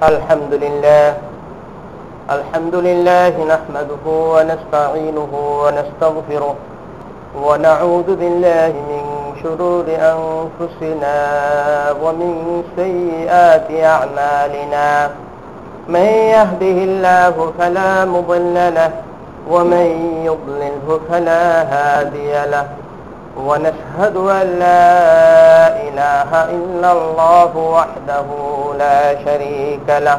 الحمد لله الحمد لله نحمده ونستعينه ونستغفره ونعوذ بالله من شرور أنفسنا ومن سيئات أعمالنا. من يهده الله فلا مضل له ومن يضلله فلا هادي له. ونشهد أن لا إله إلا الله وحده لا شريك له.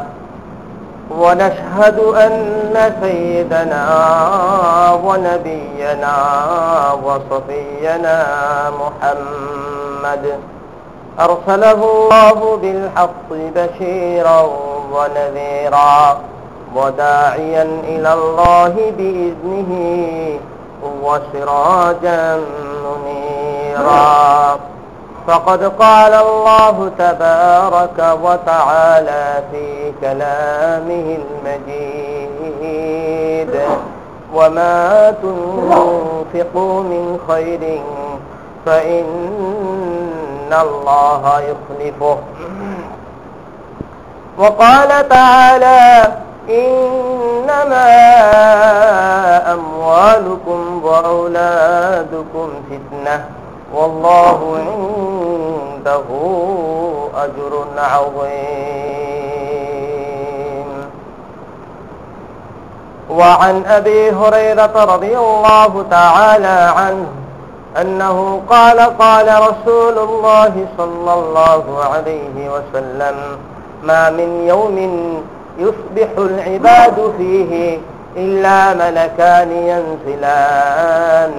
ونشهد أن سيدنا ونبينا وصفينا محمد أرسله الله بالحق بشيرا ونذيرا وداعيا إلى الله بإذنه وسراجا منيرا فقد قال الله تبارك وتعالى في كلامه المجيد وما تنفقوا من خير فإن الله يخلفه. وقال تعالى إنما أموالكم وأولادكم فتنة. والله عنده أجر عظيم. وعن أبي هريرة رضي الله تعالى عنه أنه قال قال رسول الله صلى الله عليه وسلم ما من يوم يصبح العباد فيه إلا ملكان ينزلان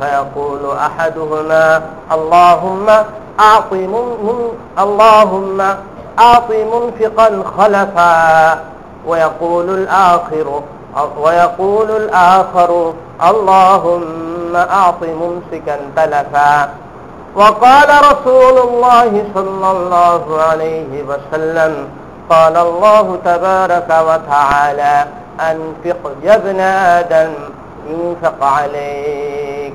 فيقول أحدهما اللهم أعط اللهم أعط منفقا خلفا ويقول الآخر ويقول الآخر اللهم أعط ممسكا تلفا. وقال رسول الله صلى الله عليه وسلم قال الله تبارك وتعالى أنفق يا ابن آدم ينفق عليك.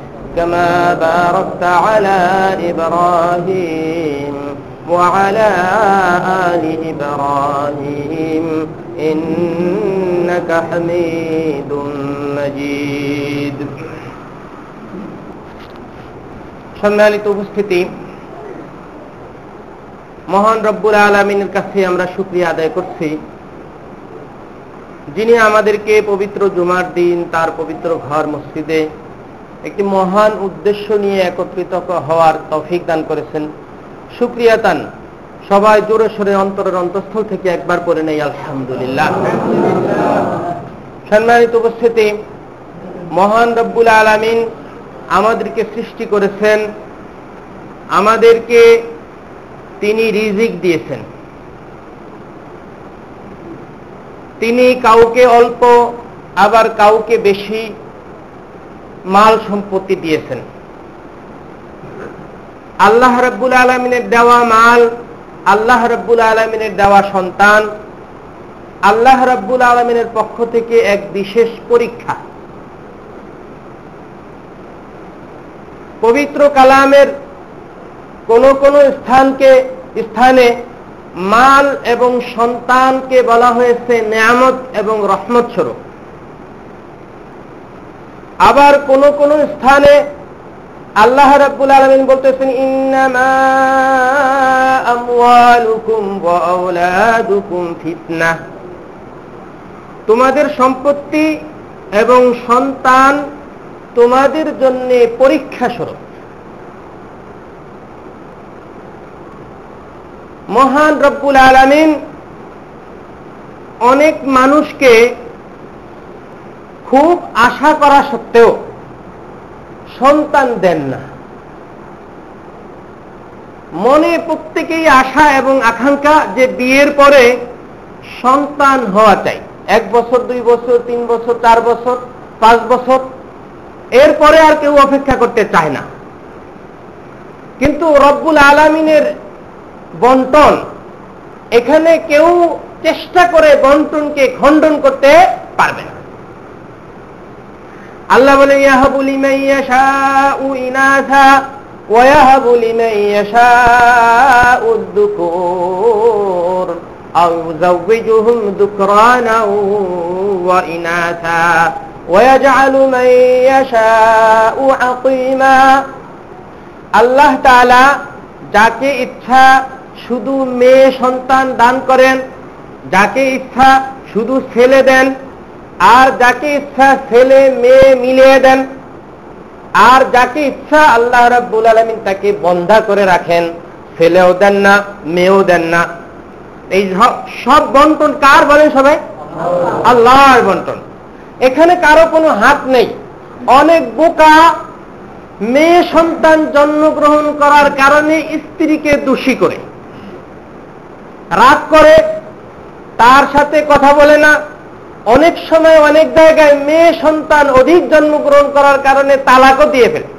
كما باركت على إبراهيم وعلى آل إبراهيم إنك حميد مجيد সম্মানিত উপস্থিতি মহান রব্বুল আলমিনের কাছে আমরা সুক্রিয়া আদায় করছি যিনি আমাদেরকে পবিত্র জুমার দিন তার পবিত্র ঘর মসজিদে একটি মহান উদ্দেশ্য নিয়ে একত্রিত হওয়ার তৌফিক দান করেছেন। সুক্রিয়া তান, সবাই জোরে সোরে অন্তরের অন্তঃস্থল থেকে একবার করে নেই, আলহামদুলিল্লাহ। সম্মানিত উপস্থিতি, মহান রব্বুল আলমিন আমাদেরকে সৃষ্টি করেছেন, আমাদেরকে তিনি রিজিক দিয়েছেন। তিনি কাউকে অল্প, আবার কাউকে বেশি মাল সম্পত্তি দিয়েছেন। আল্লাহ রব্বুল আলমিনের দেওয়া মাল, আল্লাহ রব্বুল আলমিনের দেওয়া সন্তান, আল্লাহ রব্বুল আলমিনের পক্ষ থেকে এক বিশেষ পরীক্ষা। পবিত্র কালামের কোন কোন স্থানকে, স্থানে মাল এবং সন্তানকে বলা হয়েছে নেয়ামত এবং রহমত স্বরূপ। আবার কোন কোন স্থানে আল্লাহ রাব্বুল আলমিন বলতেছেন ফিতনা। তোমাদের সম্পত্তি এবং সন্তান তোমাদের জন্য পরীক্ষা স্বরূপ। মহান রব্বুল আলমিন অনেক মানুষকে খুব আশা করা সত্ত্বেও সন্তান দেন না। মনে প্রত্যেকেই আশা এবং আকাঙ্ক্ষা যে বিয়ের পরে সন্তান হওয়া চাই। এক বছর, দুই বছর, তিন বছর, চার বছর, পাঁচ বছর, এরপরে আর কেউ অপেক্ষা করতে চায় না। কিন্তু রব্বুল আলমিনের বন্টন, এখানে কেউ চেষ্টা করে বন্টনকে খণ্ডন করতে পারবে না। আল্লাহ বলে ইয়াহাবুলি মাইয়াশা উ ইনাথা ويهب لمن يشاء الذكور أو يزوجهم ذكرانا وإناثا ويجعل من يشاء عقيما আল্লাহ তাআলা যাকে ইচ্ছা শুধু মেয়ে সন্তান দান করেন যাকে ইচ্ছা শুধু ছেলে দেন আর যাকে ইচ্ছা ছেলে মেয়ে মিলিয়ে দেন, আর যাকে ইচ্ছা আল্লাহ রাব্বুল আলমিন তাকে বন্ধা করে রাখেন, ছেলেও দেন না, মেয়েও দেন না। এই সব বন্টন কার বলেন সবাই? আল্লাহর বন্টন। এখানে কারও কোনো হাত নেই। অনেক বোকা মেয়ে সন্তান জন্মগ্রহণ করার কারণে স্ত্রীকে দোষী করে। রাগ করে, তার সাথে কথা বলে না অনেক সময় অনেক জায়গায় মেয়ে সন্তান অধিক জন্মগ্রহণ করার কারণে তালাকও দিয়ে ফেলে।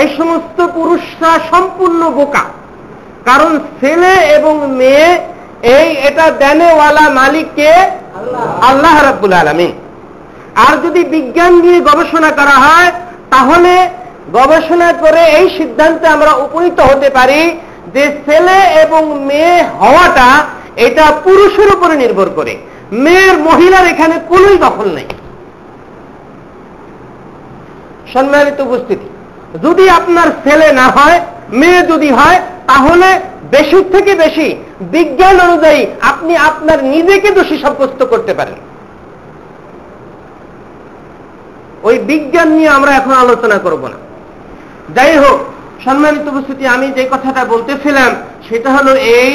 এই সমস্ত পুরুষরা সম্পূর্ণ বোকা। কারণ ছেলে এবং মেয়ে, এই এটা দেনেওয়ালা মালিককে আল্লাহ রাব্বুল আলমিন। আর যদি বিজ্ঞান নিয়ে গবেষণা করা হয়, তাহলে গবেষণা করে এই সিদ্ধান্তে আমরা উপনীত হতে পারি যে ছেলে এবং মেয়ে হওয়াটা এটা পুরুষের উপরে নির্ভর করে। মেয়ের, মহিলার এখানে কোনই দখল নেই। সম্মানিত উপস্থিতি, যদি আপনার ছেলে না হয়, মেয়ে যদি হয়, তাহলে বেশি থেকে বেশি বিজ্ঞান অনুযায়ী আপনি আপনার নিজেকে দোষী সাব্যস্ত করতে পারেন। ওই বিজ্ঞান নিয়ে আমরা এখন আলোচনা করব না। যাই হোক, সম্মানিত উপস্থিতি, আমি যে কথাটা বলতেছিলাম, সেটা হলো এই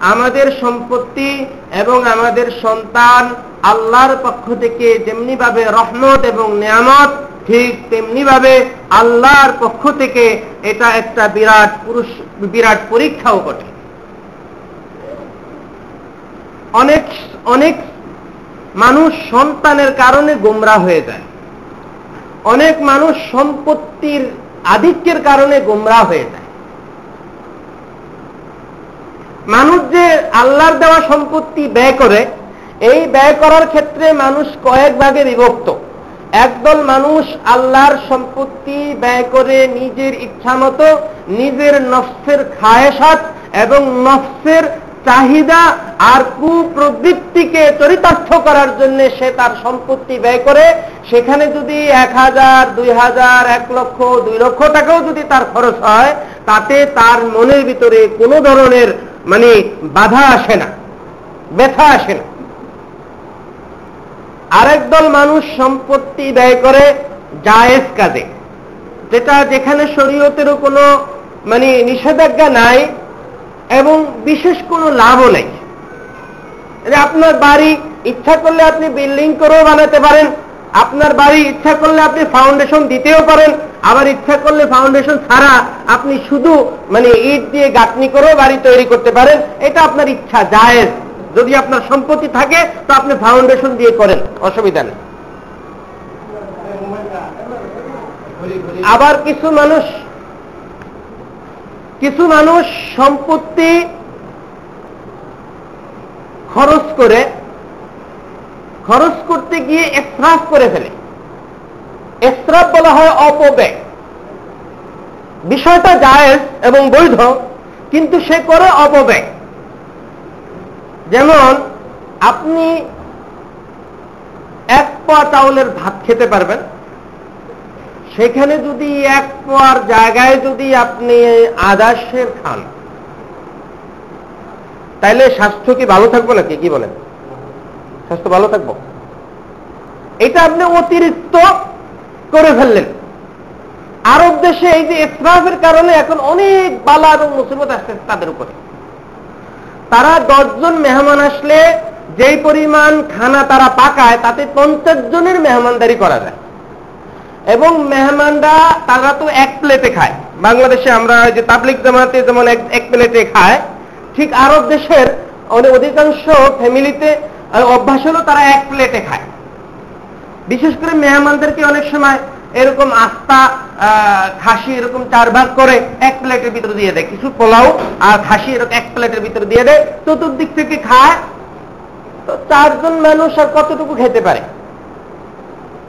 আমাদের সম্পত্তি এবং আমাদের সন্তান আল্লাহর পক্ষ থেকে যেমনি ভাবে রহমত এবং নিয়ামত, ঠিক তেমনি ভাবে আল্লাহর পক্ষ থেকে এটা একটা বিরাট পুরুষ, বিরাট পরীক্ষাও বটে। অনেক অনেক মানুষ সন্তানের কারণে গোমরা হয়ে যায়। অনেক মানুষ সম্পত্তির আধিক্যের কারণে গোমরা হয়ে যায়। মানুষ যে আল্লাহর দেওয়া সম্পত্তি ব্যয় করে, এই ব্যয় করার ক্ষেত্রে মানুষ কয়েক ভাগে বিভক্ত। একদল মানুষ আল্লাহর সম্পত্তি ব্যয় করে নিজের ইচ্ছা মতো নিজের নফসের খায়েসাত এবং নফসের চাহিদা আর কুপ্রবৃত্তিকে চরিতার্থ করার জন্য সে তার সম্পত্তি ব্যয় করে, সেখানে যদি এক হাজার, দুই হাজার, এক লক্ষ, দুই লক্ষ টাকাও যদি তার খরচ হয়, তাতে তার মনের ভিতরে কোনো ধরনের মানে বাধা আসে না, ব্যথা আসে না। আরেক দল মানুষ সম্পত্তি ব্যয় করে জায়েজ কাজে, যেটা যেখানে শরীয়তেরও কোনো মানে নিষেধাজ্ঞা নাই এবং বিশেষ কোনো লাভও নেই। আপনার বাড়ি, ইচ্ছা করলে আপনি বিল্ডিং করেও বানাতে পারেন আপনার বাড়ি ইচ্ছা করলে আপনি ফাউন্ডেশন দিতেও পারেন, আবার ইচ্ছা করলে ফাউন্ডেশন ছাড়া আপনি শুধু মানে ইট দিয়ে গাঁথনি করেও বাড়ি তৈরি করতে পারেন, এটা আপনার ইচ্ছা, জায়েজ। যদি আপনার সম্পত্তি থাকে, তো আপনি ফাউন্ডেশন দিয়ে করেন, অসুবিধা নেই। আবার কিছু মানুষ কিছু মানুষ সম্পত্তি খরচ করে খরচ করতে গিয়ে এসরাফ করে ফেলে। এসরাফ বলা হয় অপব্যয়। বিষয়টা জায়েজ এবং বৈধ, কিন্তু সে করে অপব্যয়। যেমন, আপনি এক পোয়া চাউলের ভাত খেতে পারবেন। সেখানে যদি এক পোয়ার জায়গায় যদি আপনি আদাসের খান, তাইলে স্বাস্থ্য কি ভালো থাকব নাকি? কি বলেন? স্বাস্থ্য ভালো থাকব। এটা আপনি অতিরিক্ত করে ফেললেন। আরব দেশে এই যে ইসরাফের কারণে এখন অনেক বালা এবং মুসিবত আসছে তাদের উপরে। তারা দশজন মেহমান আসলে যেই পরিমাণ খানা তারা পাকায়, তাতে পঞ্চাশ জনের মেহমানদারি করা যায়। এবং মেহমানরা, তারা তো এক প্লেটে খায়। বাংলাদেশে আমরা যে তাবলিক জামাতে যেমন এক প্লেটে খায়, ঠিক আরব দেশের অনেক অধিকাংশ ফ্যামিলিতে অভ্যাস হলো তারা এক প্লেটে খায়। বিশেষ করে মেহমানদেরকে অনেক সময় এরকম আস্তা খাসি এরকম চার ভাগ করে এক প্লেটের ভিতরে দিয়ে দেয়। কিছু পোলাও আর খাসি এরকম এক প্লেটের ভিতরে দিয়ে দেয়। চতুর্দিক থেকে খায়। তো চারজন মানুষ আর কতটুকু খেতে পারে?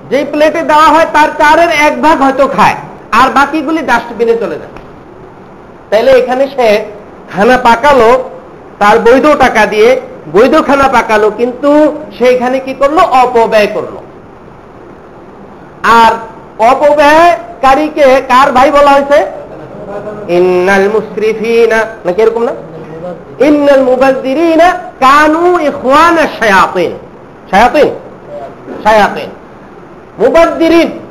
যেই প্লেটে দেওয়া হয় তার চারের এক ভাগ হয়তো খায়। আর বাকিগুলি ডাস্টবিনে চলে যায়। তাইলে এখানে সে খানা পাকালো, তার বৈধ টাকা দিয়ে বৈধ খানা পাকালো, কিন্তু সেইখানে কি করল? অপব্যয় করল। আর অপব্যয়কারীকে কার ভাই বলা হয়েছে? ইন্নাল নাকি এরকম না? ইন্নাল কানু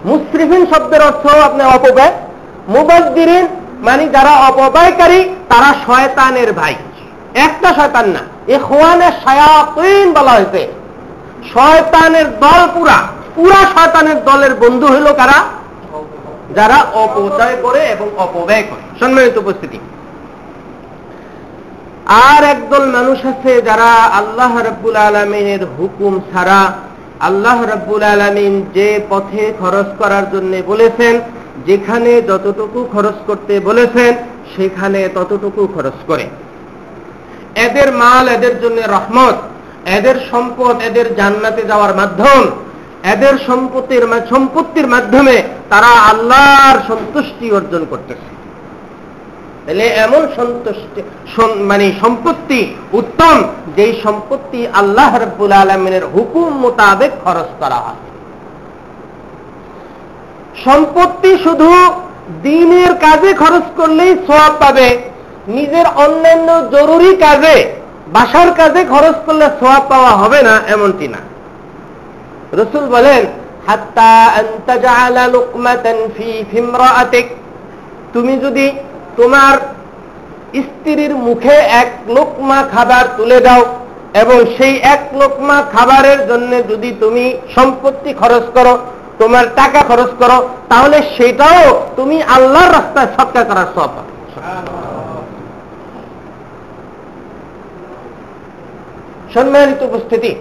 মুসরিফিন শব্দের অর্থ আপনি অপব্যয়। মুবাজ্জিরিন মানে যারা অপব্যয়কারী, তারা শয়তানের ভাই। একটা শয়তান না। ইখওয়ানা শায়াতিন বলা হয়েছে। শয়তানের দল পুরা পুরা শয়তানের দলের বন্ধু হইল কারা? যারা অপচয় করে এবং অপব্যয় করে। সম্মানিত উপস্থিতি। আর একদল মানুষ আছে যারা আল্লাহ রব্বুল আলমিনের হুকুম ছাড়া আল্লাহ রব্বুল আলমিন যে পথে খরচ করার জন্য বলেছেন, যেখানে যতটুকু খরচ করতে বলেছেন, সেখানে ততটুকু খরচ করে। এদের মাল এদের জন্য রহমত, এদের সম্পদ এদের জান্নাতে যাওয়ার মাধ্যম, এদের সম্পত্তির সম্পত্তির মাধ্যমে তারা আল্লাহর সন্তুষ্টি অর্জন করতেছে। তাহলে এমন সন্তুষ্টি মানে সম্পত্তি উত্তম যেই সম্পত্তি আল্লাহ রব্বুল আলমিনের হুকুম মোতাবেক খরচ করা হয়। সম্পত্তি শুধু দিনের কাজে খরচ করলেই সব পাবে নিজের অন্যান্য জরুরি কাজে, বাসার কাজে খরচ করলে সোয়াব পাওয়া হবে না এমনটি না। রসুল বলেন তুমি যদি তোমার স্ত্রীর মুখে এক লোকমা খাবার তুলে দাও এবং সেই এক লোকমা খাবারের জন্য যদি তুমি সম্পত্তি খরচ করো, তোমার টাকা খরচ করো, তাহলে সেটাও তুমি আল্লাহর রাস্তায় সৎকার করার সব সম্মানিত উপস্থিতি।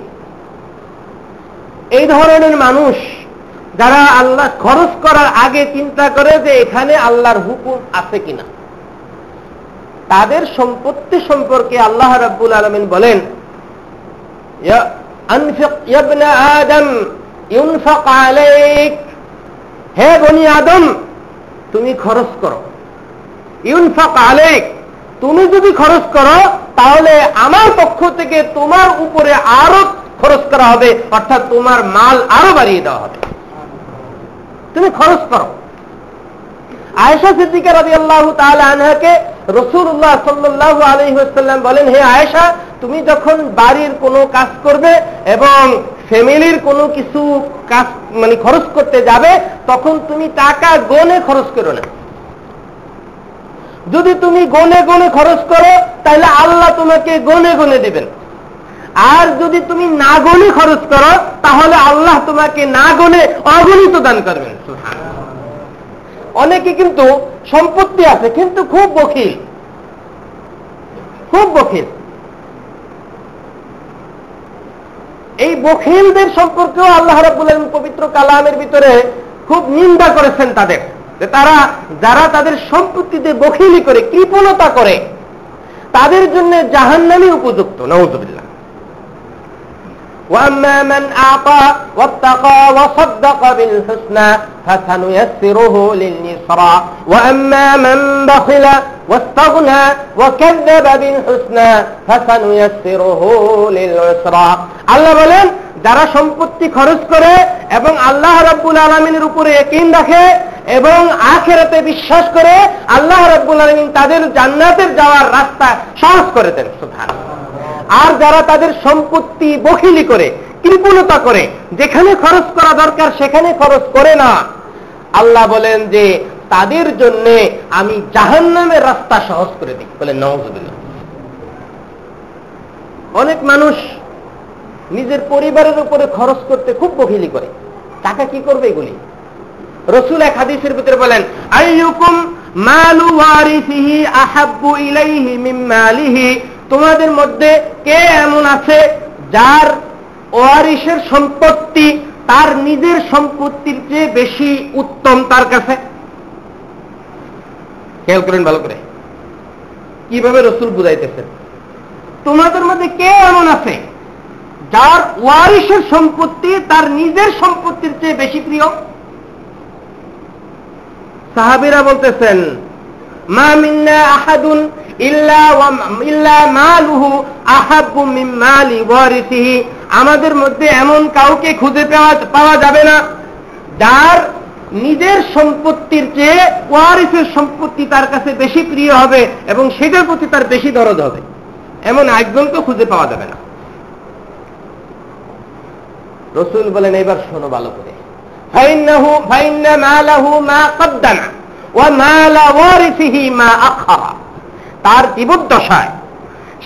এই ধরনের মানুষ যারা আল্লাহ খরচ করার আগে চিন্তা করে যে এখানে আল্লাহর হুকুম আছে কিনা, তাদের সম্পত্তি সম্পর্কে আল্লাহ রাব্বুল আলমিন বলেন হে বনি আদম, তুমি খরচ করো। ইউনফাক আলেক তুমি যদি খরচ করো, তাহলে আমার পক্ষ থেকে তোমার উপরে আরও খরচ করা হবে, অর্থাৎ তোমার মাল আরও বাড়িয়ে দেওয়া হবে। তুমি খরচ করো। আয়েশা সিদ্দিকা রবি আল্লাহ তাহলে আনহাকে রসুল্লাহ সাল্লাহ আলহিহাল্লাম বলেন, হে আয়েশা, তুমি যখন বাড়ির কোনো কাজ করবে এবং ফ্যামিলির কোনো কিছু কাজ মানে খরচ করতে যাবে, তখন তুমি টাকা গনে খরচ করো না। যদি তুমি গনে গনে খরচ করো তাহলে আল্লাহ তোমাকে গনে গনে দিবেন। আর যদি তুমি না গনে খরচ করো, তাহলে আল্লাহ তোমাকে না গনে অগণিত দান করবেন। অনেকে কিন্তু সম্পত্তি আছে, কিন্তু খুব বখিল খুব বখিল এই বখিলদের সম্পর্কেও আল্লাহ রাবুল পবিত্র কালামের ভিতরে খুব নিন্দা করেছেন তাদের। যে তারা যারা তাদের সম্পত্তিতে বখিলি করে কৃপণতা করে তাদের জন্য জাহান্নামই উপযুক্ত নওজবিল্লা وأما من أعطى واتقى وصدق بالحسنى فسنيسره لليسرى وأما من بخل واستغنى وكذب بالحسنى فسنيسره للعسرى الله বলেন যারা সম্পত্তি খরচ করে এবং আল্লাহ রাব্বুল আলমিনের উপরে একিন রাখে এবং আখেরাতে বিশ্বাস করে আল্লাহ রাব্বুল আলমিন তাদের জান্নাতের যাওয়ার রাস্তা সহজ করে দেন সুধান আর যারা তাদের সম্পত্তি বখিলি করে, কৃপণতা করে, যেখানে খরচ করা দরকার সেখানে খরচ করে না, আল্লাহ বলেন যে তাদের জন্য আমি জাহান্নামের রাস্তা সহজ করে দিই। বলেন নওয়াজ অনেক মানুষ নিজের পরিবারের উপরে খরচ করতে খুব বখিলি করে। টাকা কি করবে এগুলি? রসুল এক হাদিসের ভিতরে বলেন তোমাদের মধ্যে কে এমন আছে যার ওয়ারিসের সম্পত্তি তার নিজের সম্পত্তির চেয়ে বেশি উত্তম তার কাছে? খেয়াল করেন ভালো করে। কীভাবে রসুল বুঝাইতেছেন? তোমাদের মধ্যে কে এমন আছে যার ওয়ারিসের সম্পত্তি তার নিজের সম্পত্তির চেয়ে বেশি প্রিয়? সাহাবিরা বলতেছেন, মা মিন্না আহাদুন আমাদের মধ্যে এমন কাউকে খুঁজে পাওয়া পাওয়া যাবে না। যার নিজের সম্পত্তির চেয়ে ওয়ারিসের সম্পত্তি তার কাছে বেশি প্রিয় হবে এবং সেটার প্রতি তার বেশি দরদ হবে। এমন একজন তো খুঁজে পাওয়া যাবে না। রসুল বলেন, এবার শোনো ভালো করে। তার জীবদ্দশায়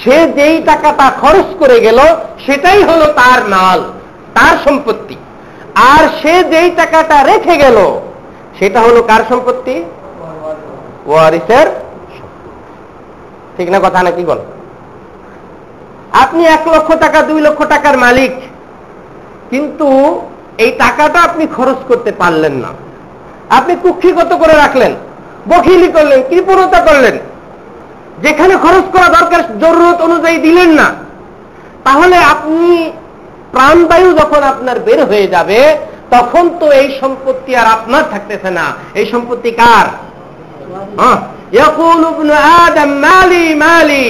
সে যেই টাকাটা খরচ করে গেল, সেটাই হলো তার মাল, তার সম্পত্তি। আর সে যেই টাকাটা রেখে গেল, সেটা হলো কার সম্পত্তি? ওয়ারিসের ঠিক না কথা নাকি বল? আপনি এক লক্ষ টাকা, দুই লক্ষ টাকার মালিক, কিন্তু এই টাকাটা আপনি খরচ করতে পারলেন না। আপনি কুক্ষিগত করে রাখলেন, বখিলি করলেন, কৃপণতা করলেন। যেখানে খরচ করা দরকার, জরুরত অনুযায়ী দিলেন না। তাহলে আপনি প্রাণবায়ু যখন আপনার বের হয়ে যাবে, তখন তো এই সম্পত্তি আর আপনার থাকতেছে না। এই সম্পত্তি কার? মালি।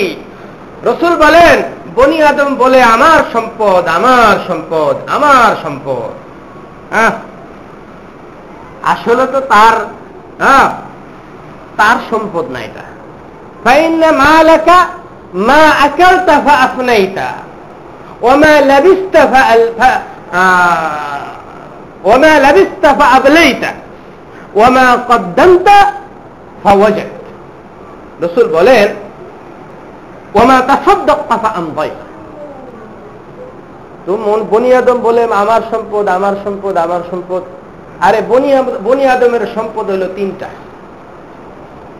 রসুল বলেন, বনি আদম বলে, আমার সম্পদ আমার সম্পদ আমার সম্পদ। আসলে তো তার তার সম্পদ না এটা ফাইন্না মা মা আকালতা ফা আপনাইতা ওমা লাবিস্তা ফা ওমা লাবিস্তা ফা আবলাইতা ওমা কদ্দান্তা ফা ওয়াজাত রসুল বলেন ওমা তাসাদ্দাক্তা ফা আমদাইতা বনি আদম বলে, আমার সম্পদ আমার সম্পদ আমার সম্পদ। আরে বনি আদমের সম্পদ হলো তিনটা।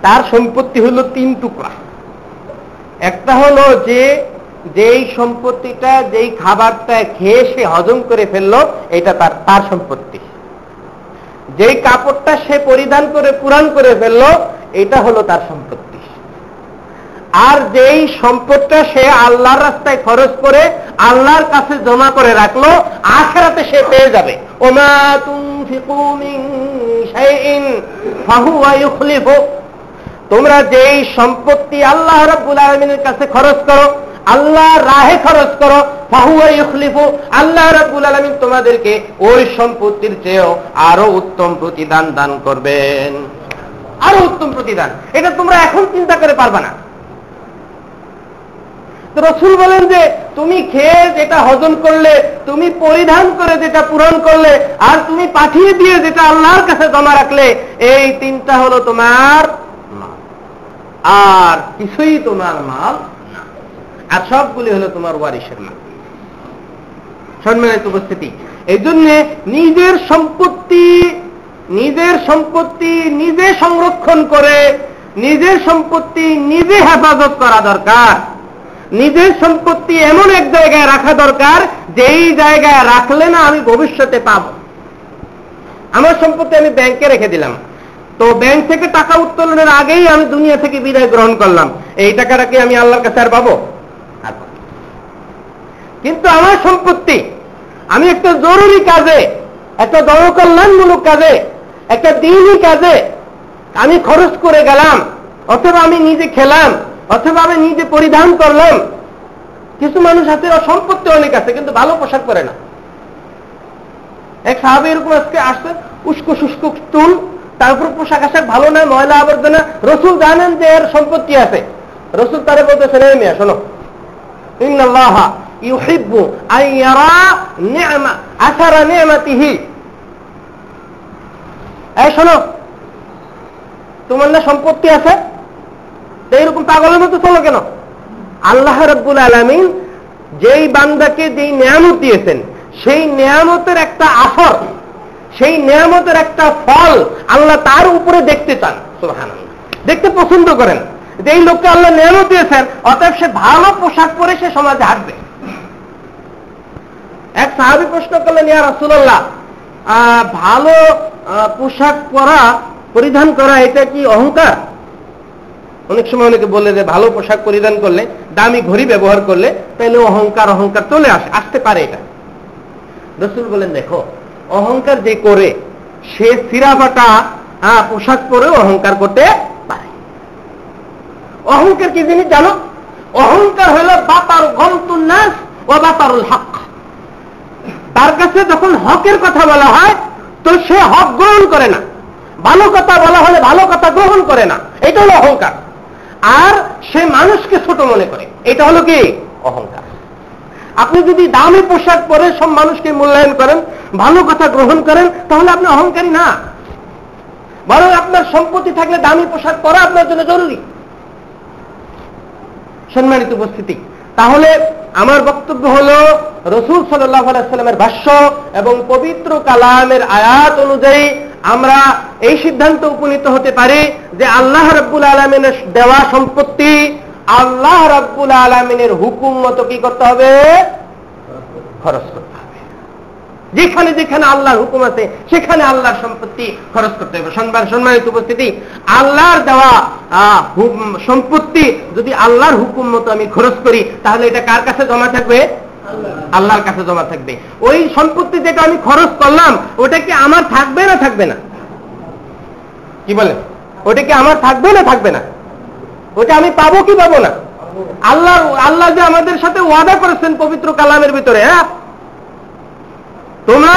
তার সম্পত্তি হলো তিন টুকরা। একটা হলো যে, যেই সম্পত্তিটা, যেই খাবারটা খেয়ে সে হজম করে ফেলল, এটা তার তার সম্পত্তি। যেই কাপড়টা সে পরিধান করে, পুরাণ করে ফেলল, এটা হলো তার সম্পত্তি। আর যেই সম্পদটা সে আল্লাহর রাস্তায় খরচ করে আল্লাহর কাছে জমা করে রাখল, আখেরাতে সে পেয়ে যাবে। ওমা ফাহুয়া ইউখলিফু। তোমরা যেই সম্পত্তি আল্লাহ রব্বুল আলমিনের কাছে খরচ করো আল্লাহ রাহে খরচ করো ফাহুয়াইখলিফু আল্লাহ রব্বুল আলমিন তোমাদেরকে ওই সম্পত্তির চেয়েও আরও উত্তম প্রতিদান দান করবেন। আরও উত্তম প্রতিদান। এটা তোমরা এখন চিন্তা করে পারবা না। রসুল বলেন যে, তুমি খেয়ে যেটা হজম করলে, তুমি পরিধান করে যেটা পূরণ করলে, আর তুমি পাঠিয়ে দিয়ে যেটা আল্লাহর কাছে জমা রাখলে, এই তিনটা হলো তোমার আর কিছুই তোমার মাল আর সবগুলি হলো তোমার ওয়ারিসের মাল। সম্মানিত উপস্থিতি। এই জন্যে নিজের সম্পত্তি নিজের সম্পত্তি নিজে সংরক্ষণ করে, নিজের সম্পত্তি নিজে হেফাজত করা দরকার। নিজের সম্পত্তি এমন এক জায়গায় রাখা দরকার, যেই জায়গায় রাখলে না আমি ভবিষ্যতে পাব। আমার সম্পত্তি আমি ব্যাংকে রেখে দিলাম। তো ব্যাংক থেকে টাকা উত্তোলনের আগেই আমি দুনিয়া থেকে বিদায় গ্রহণ করলাম। এই টাকাটাকে আমি আল্লাহর কাছে আর পাবো? কিন্তু আমার সম্পত্তি, আমি একটা জরুরি কাজে, একটা জনকল্যাণমূলক কাজে, একটা দিনই কাজে, আমি খরচ করে গেলাম, অথবা আমি নিজে খেলাম অথবা আমি নিজে পরিধান করলাম কিছু মানুষ আছে সম্পত্তি অনেক আছে, কিন্তু ভালো পোশাক করে না। এক সাহাবে এরকম আজকে আসছে, উস্কো শুষ্ক চুল তারপর পোশাক আশাক ভালো না, ময়লা আবর্জনা। রসুল জানেন যে এর সম্পত্তি আছে। রসুল তারে বলতেছে রে মিয়া, শোনো। ইন্নাল্লাহা ইউহিব্বু আন ইয়ারা নি'মা, আসারা নি'মাতিহি। এই শোনো, তোমার না সম্পত্তি আছে? তো এরকম পাগলের মতো চলো কেন? আল্লাহ রব্বুল আলমিন যেই বান্দাকে যেই নিয়ামত দিয়েছেন, সেই নিয়ামতের একটা আসর, সেই নিয়ামতের একটা ফল আল্লাহ তার উপরে দেখতে চান। সুহান দেখতে পছন্দ করেন। যে এই লোককে আল্লাহ নিয়ামত দিয়েছেন, অতএব সে ভালো পোশাক পরে সে সমাজে হাঁটবে। এক সাহাবি প্রশ্ন করলেন, ইয়া রাসুল্লাহ ভালো পোশাক পরা, পরিধান করা, এটা কি অহংকার? অনেক সময় অনেকে বলে যে ভালো পোশাক পরিধান করলে, দামি ঘড়ি ব্যবহার করলে তাহলে অহংকার অহংকার চলে আসে, আসতে পারে এটা। রসুল বলেন, দেখো, অহংকার যে করে, সে সিরাফাটা পোশাক পরেও অহংকার করতে পারে। অহংকার কি জিনিস জানো? অহংকার হলো বাপার গন্তুন্নাস ও বাপারুল হক। তার কাছে যখন হকের কথা বলা হয়, তো সে হক গ্রহণ করে না। ভালো কথা বলা হলে ভালো কথা গ্রহণ করে না। এটা হলো অহংকার। আর সে মানুষকে ছোট মনে করে। এটা হলো কি? অহংকার। আপনি যদি দামি পোশাক পরে সব মানুষকে মূল্যায়ন করেন, ভালো কথা গ্রহণ করেন, তাহলে আপনি অহংকারী না। বরং আপনার সম্পত্তি থাকলে দামি পোশাক পরা আপনার জন্য জরুরি। সম্মানিত উপস্থিতি, তাহলে আমার বক্তব্য হল রসুল সাল্লাহ সাল্লামের ভাষ্য এবং পবিত্র কালামের আয়াত অনুযায়ী আমরা এই সিদ্ধান্ত উপনীত হতে পারি যে আল্লাহ রব্বুল আলমিনের দেওয়া সম্পত্তি আল্লাহ রব্বুল আলমিনের হুকুম মতো কি করতে হবে? খরচ করতে হবে। যেখানে যেখানে আল্লাহর হুকুম আছে, সেখানে আল্লাহর সম্পত্তি খরচ করতে হবে। সম্মান সম্মানিত উপস্থিতি, আল্লাহর দেওয়া সম্পত্তি যদি আল্লাহর হুকুম মতো আমি খরচ করি, তাহলে এটা কার কাছে জমা থাকবে? আল্লাহর কাছে জমা থাকবে। ওই সম্পত্তি যেটা আমি খরচ করলাম, ওটা কি আমার থাকবে না থাকবে না? কি বলে? ওটা কি আমার থাকবে না থাকবে না? ওটা আমি পাবো কি পাবো না? আল্লাহ আল্লাহ যে আমাদের সাথে ওয়াদা করেছেন পবিত্র কালামের ভিতরে হ্যাঁ? তোমরা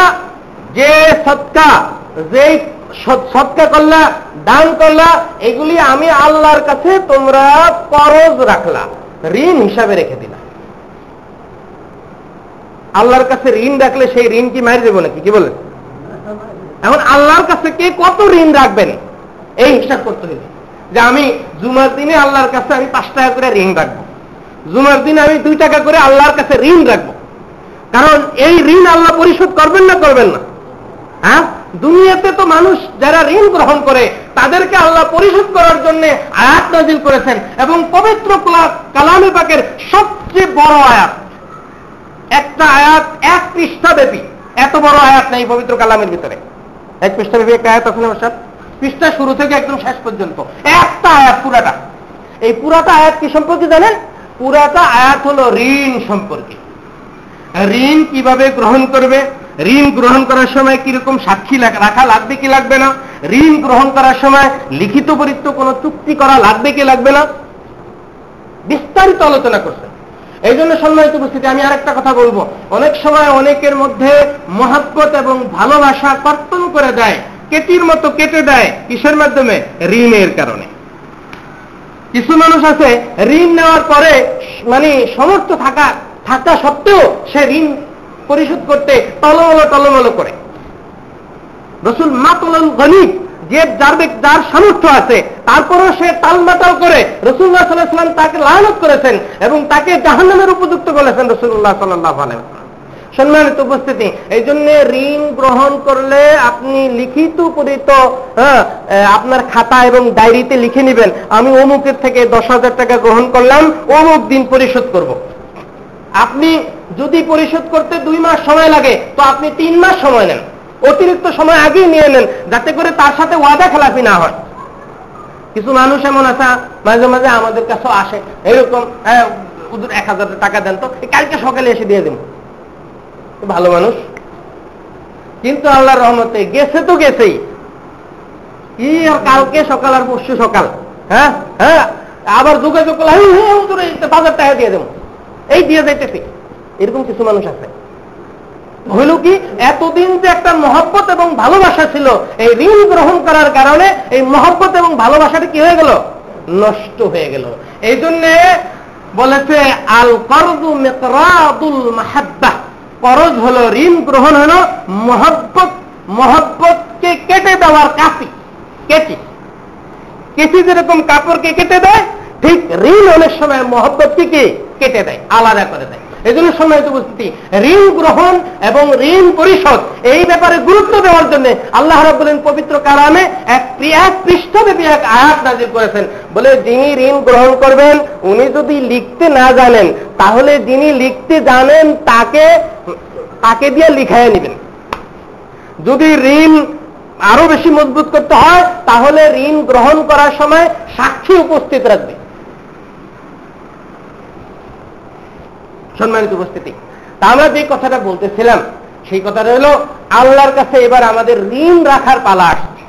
যে সৎকা যে সৎকা করলা, দান করলা, এগুলি আমি আল্লাহর কাছে তোমরা করজ রাখলা, ঋণ হিসাবে রেখে দিলা। আল্লাহর কাছে ঋণ রাখলে সেই ঋণ কি মারি দেবো নাকি? কি বলে? এখন আল্লাহর কাছে কে কত ঋণ রাখবেন? এই হিসাব করতে হবে। যে আমি জুমার দিনে আল্লাহর কাছে আমি পাঁচ টাকা করে ঋণ রাখব। জুমার দিনে আমি দুই টাকা করে আল্লাহর কাছে ঋণ রাখব। কারণ এই ঋণ আল্লাহ পরিশোধ করবেন না করবেন না? হ্যাঁ? দুনিয়াতে তো মানুষ যারা ঋণ গ্রহণ করে, তাদেরকে আল্লাহ পরিশোধ করার জন্য আয়াত নাজিল করেছেন এবং পবিত্র কালামে পাকের সবচেয়ে বড় আয়াত। একটা আয়াত এক পৃষ্ঠা ব্যাপী এত বড় আয়াত নেই পবিত্র কালামের ভিতরে। এক পৃষ্ঠা ব্যাপী একটা আয়াত আছে না স্যার পৃষ্ঠা শুরু থেকে একদম শেষ পর্যন্ত। একটা আয়াত পুরাটা। এই পুরাটা আয়াত কি সম্পর্কে জানেন? পুরাটা আয়াত হলো ঋণ সম্পর্কে। ঋণ কীভাবে গ্রহণ করবে? ঋণ গ্রহণ করার সময় কীরকম সাক্ষী রাখা লাগবে কি লাগবে না? ঋণ গ্রহণ করার সময় লিখিত পরিত্য কোন চুক্তি করা লাগবে কি লাগবে না? বিস্তারিত আলোচনা করছে। এই জন্য সম্মানিত উপস্থিতি, আমি আরেকটা কথা বলব। অনেক সময় অনেকের মধ্যে মহাব্বত এবং ভালোবাসা কর্তন করে দেয়, কেটির মতো কেটে দেয় কিসের মাধ্যমে? ঋণের কারণে। কিছু মানুষ আছে, ঋণ নেওয়ার পরে মানে সমস্ত থাকা থাকা সত্ত্বেও সে ঋণ পরিশোধ করতে টলমলো টলমলো করে। রসুল মা মাতল গণিত যে যার যার সামর্থ্য আছে, তারপরও সে তালমাতাল করে রসুল্লাহ সাল্লাহাম তাকে লালত করেছেন এবং তাকে জাহান্নামের উপযুক্ত বলেছেন রসুল্লাহ সাল্লাহ সম্মানিত উপস্থিতি এই জন্য ঋণ গ্রহণ করলে আপনি লিখিত পরিত আপনার খাতা এবং ডায়েরিতে লিখে নেবেন, আমি অমুকের থেকে দশ হাজার টাকা গ্রহণ করলাম, অমুক দিন পরিশোধ করব। আপনি যদি পরিশোধ করতে দুই মাস সময় লাগে, তো আপনি তিন মাস সময় নেন অতিরিক্ত সময় আগেই নিয়ে নেন, যাতে করে তার সাথে ওয়াদা খেলাপি না হয়। কিছু মানুষ এমন আছে, মাঝে মাঝে আমাদের কাছেও আসে এরকম হ্যাঁ এক হাজার টাকা দেন তো কালকে সকালে এসে দিয়ে দেব। ভালো মানুষ। কিন্তু আল্লাহ রহমতে গেছে তো গেছেই। কি আর কালকে সকাল আর পরশু সকাল হ্যাঁ হ্যাঁ আবার যোগাযোগ করলে বাজার টাকা দিয়ে দেবো। এই দিয়ে যাইতেছি। এরকম কিছু মানুষ আছে। হইল কি? এতদিন যে একটা মহব্বত এবং ভালোবাসা ছিল, এই ঋণ গ্রহণ করার কারণে এই মহব্বত এবং ভালোবাসাটা কি হয়ে গেল? নষ্ট হয়ে গেল। এই জন্য বলেছে আল করদু মেকরাদুল মাহাব্বা। করজ হলো ঋণ গ্রহণ হলো মহব্বত। মহব্বতকে কেটে দেওয়ার কাশি কেচি। কেচি যেরকম কাপড়কে কেটে দেয়, ঠিক ঋণ অনেক সময় মহব্বতকে কেটে দেয়, আলাদা করে দেয়। এই জন্য সম্মানিত উপস্থিতি, ঋণ গ্রহণ এবং ঋণ পরিশোধ, এই ব্যাপারে গুরুত্ব দেওয়ার জন্য আল্লাহ রাবুলেন পবিত্র কারামে এক এক পৃষ্ঠব্যাপী এক আয়াত নাজির করেছেন। বলে, যিনি ঋণ গ্রহণ করবেন, উনি যদি লিখতে না জানেন, তাহলে যিনি লিখতে জানেন, তাকে তাকে দিয়ে লিখাই নেবেন। যদি ঋণ আরও বেশি মজবুত করতে হয়, তাহলে ঋণ গ্রহণ করার সময় সাক্ষী উপস্থিত রাখবে। সম্মানিত উপস্থিতি। তা আমরা যে কথাটা বলতেছিলাম, সেই কথাটা হলো, আল্লাহর কাছে এবার আমাদের ঋণ রাখার পালা আসছে।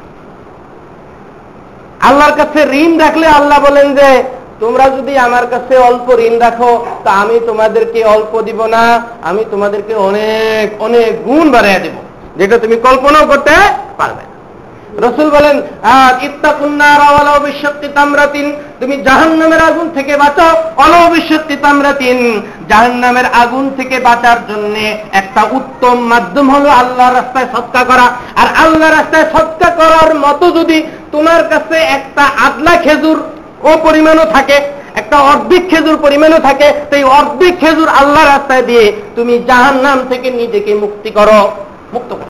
আল্লাহর কাছে ঋণ রাখলে আল্লাহ বলেন যে, তোমরা যদি আমার কাছে অল্প ঋণ রাখো, তা আমি তোমাদেরকে অল্প দিব না, আমি তোমাদেরকে অনেক অনেক গুণ বাড়াইয়া দেব, যেটা তুমি কল্পনাও করতে পারবে রসুল বলেন তামরাতিন। তুমি জাহান নামের আগুন থেকে বাঁচো অলবিশ্বত্তি তামরাতিন। জাহান নামের আগুন থেকে বাঁচার জন্য একটা উত্তম মাধ্যম হলো আল্লাহর রাস্তায় সৎকা করা। আর আল্লাহ রাস্তায় সৎকা করার মতো যদি তোমার কাছে একটা আদলা খেজুর ও পরিমাণও থাকে, একটা অর্ধেক খেজুর পরিমাণও থাকে, সেই অর্ধেক খেজুর আল্লাহ রাস্তায় দিয়ে তুমি জাহান নাম থেকে নিজেকে মুক্তি করো, মুক্ত করো।